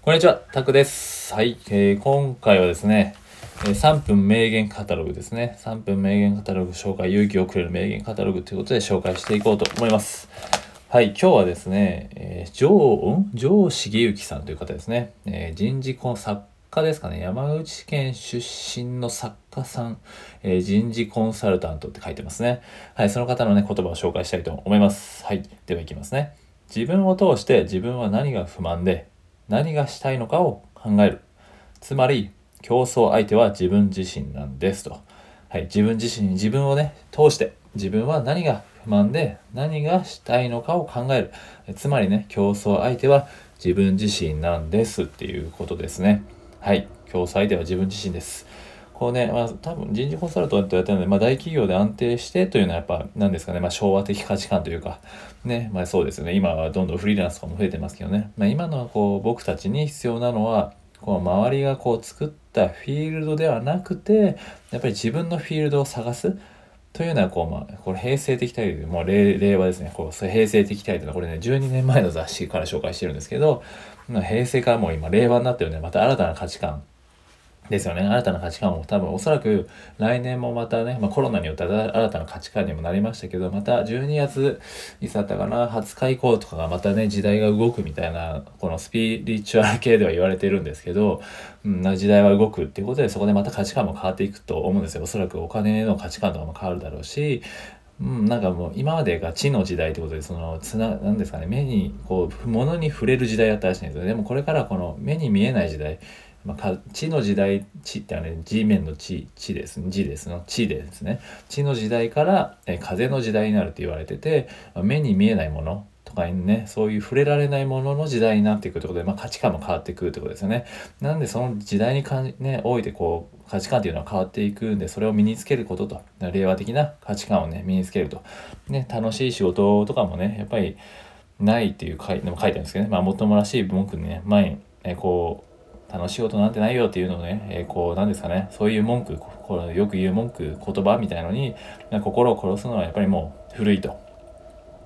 こんにちは、タクです。はい、えー今回はですね、え3分名言カタログですね。3分名言カタログ紹介、勇気をくれる名言カタログということで紹介していこうと思います。はい、今日はですね、えー、ジョー、ん？ジョー重幸さんという方ですね。えー人事コン作家ですかね。山口県出身の作家さん、えー人事コンサルタントって書いてますね。はい、その方のね、言葉を紹介したいと思います。はい、ではいきますね。自分を通して自分は何が不満で何がしたいのかを考える。つまり、競争相手は自分自身なんですと。はい、自分自身に自分をね、通して、自分は何が不満で何がしたいのかを考える。つまりね、競争相手は自分自身なんですっていうことですね。はい、競争相手は自分自身です。こうね、まあ多分人事コンサルタントやってるので、まあ大企業で安定してというのはやっぱ何ですかね、まあ昭和的価値観というか、ね、まあそうですよね。今はどんどんフリーランスとかも増えてますけどね。まあ今のこう僕たちに必要なのは、こう周りがこう作ったフィールドではなくて、やっぱり自分のフィールドを探す。というのはこう、まあ、これ平成的態度、もう令和ですね。こう、平成的態度のこれね、12年前の雑誌から紹介してるんですけど、まあ平成からもう今令和になってるね、また新たな価値観ですよね。新たな価値観も多分おそらく来年もまたね、まあ、コロナによって新たな価値観にもなりましたけど、また12月、いつだったかな、20日以降とかがまたね、時代が動くみたいな、このスピリチュアル系では言われてるんですけど、うん、な時代は動くっていうことで、そこでまた価値観も変わっていくと思うんですよ。おそらくお金の価値観とかも変わるだろうし、うん、なんかもう今までが知の時代ってことでそのつななんですかね目にこう物に触れる時代だったらしいんですよでもこれからこの目に見えない時代まあ、地の時代地ってあれ地面の地地です地ですの地ですね。地の時代からえ風の時代になるって言われててまあ目に見えないものとかにねそういう触れられないものの時代になっていくってことで、まあ、価値観も変わってくるってことですよね。なんでその時代にかん、ね、おいてこう価値観っていうのは変わっていくんでそれを身につけることと。令和的な価値観をね身につけると、ね、楽しい仕事とかもねやっぱりないっていう書いでも書いてあるんですけどね。まあもっともらしい文句にね前にえこう楽しいことなんてないよっていうのをね、えーこう、なんですかね、そういう文句、こよく言う文句、言葉みたいのに、心を殺すのはやっぱりもう古いと。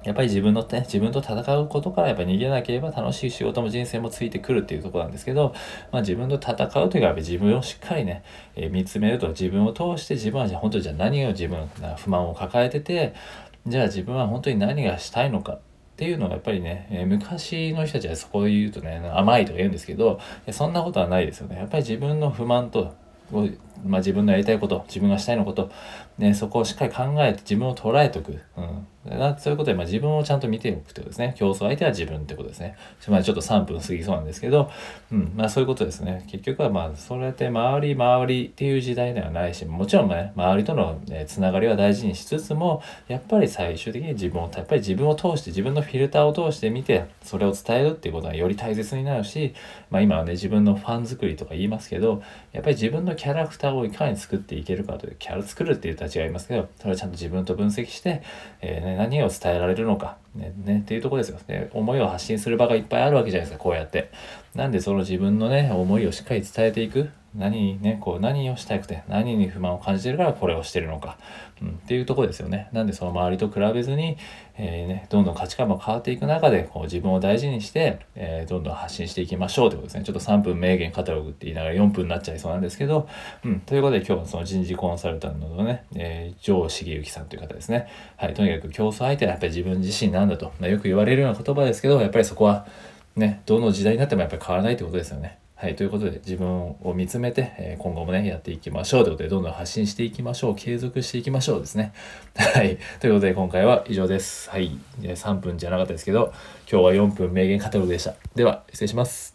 やっぱり自分のね、自分と戦うことからやっぱり逃げなければ楽しい仕事も人生もついてくるっていうとこなんですけど、まあ自分と戦うというかやっぱ自分をしっかりね、えー見つめると自分を通して自分はじゃ本当にじゃあ何を自分な不満を抱えてて、じゃあ自分は本当に何がしたいのかっていうのがやっぱりね、え昔の人たちはそこを言うとね、甘いとか言うんですけど、そんなことはないですよね。やっぱり自分の不満と、まあ、自分のやりたいこと、自分がしたいのこと、ね、そこをしっかり考えて自分を捉えておく。うん、なそういうことで、まあ、自分をちゃんと見ておくってことですね。競争相手は自分ってことですね。ちょまあ、ちょっと3分過ぎそうなんですけど、うん、まあそういうことですね。結局はまあ、それって周り周りっていう時代ではないし、もちろんね、周りとの、ね、つながりは大事にしつつも、やっぱり最終的に自分を、やっぱり自分を通して、自分のフィルターを通して見て、それを伝えるっていうことはより大切になるし、まあ今はね、自分のファン作りとか言いますけど、やっぱり自分のキャラクターをいかに作っていけるかという、キャラ作るっていう立ちがありますけど、それをちゃんと自分と分析して、えーね、何を伝えられるのか、ね、ね、っていうところですよ。ね、思いを発信する場がいっぱいあるわけじゃないですか、こうやって。なんでその自分のね、思いをしっかり伝えていく。何にね、こう何をしたくて、何に不満を感じてるからこれをしてるのか。うん、っていうとこですよね。なんでその周りと比べずに、えーね、どんどん価値観も変わっていく中で、こう自分を大事にして、えーどんどん発信していきましょうということですね。ちょっと3分名言カタログって言いながら4分になっちゃいそうなんですけど、うん、ということで今日はその人事コンサルタントのね、えー、ジョー重幸さんという方ですね。はい、とにかく競争相手はやっぱり自分自身ななんだと、まあ、よく言われるような言葉ですけど、やっぱりそこはね、どの時代になってもやっぱり変わらないってことですよね。はい、ということで自分を見つめて、え今後もね、やっていきましょうということで、どんどん発信していきましょう。継続していきましょうですね。はい。ということで今回は以上です。はい。3分じゃなかったですけど、今日は4分名言カタログでした。では、失礼します。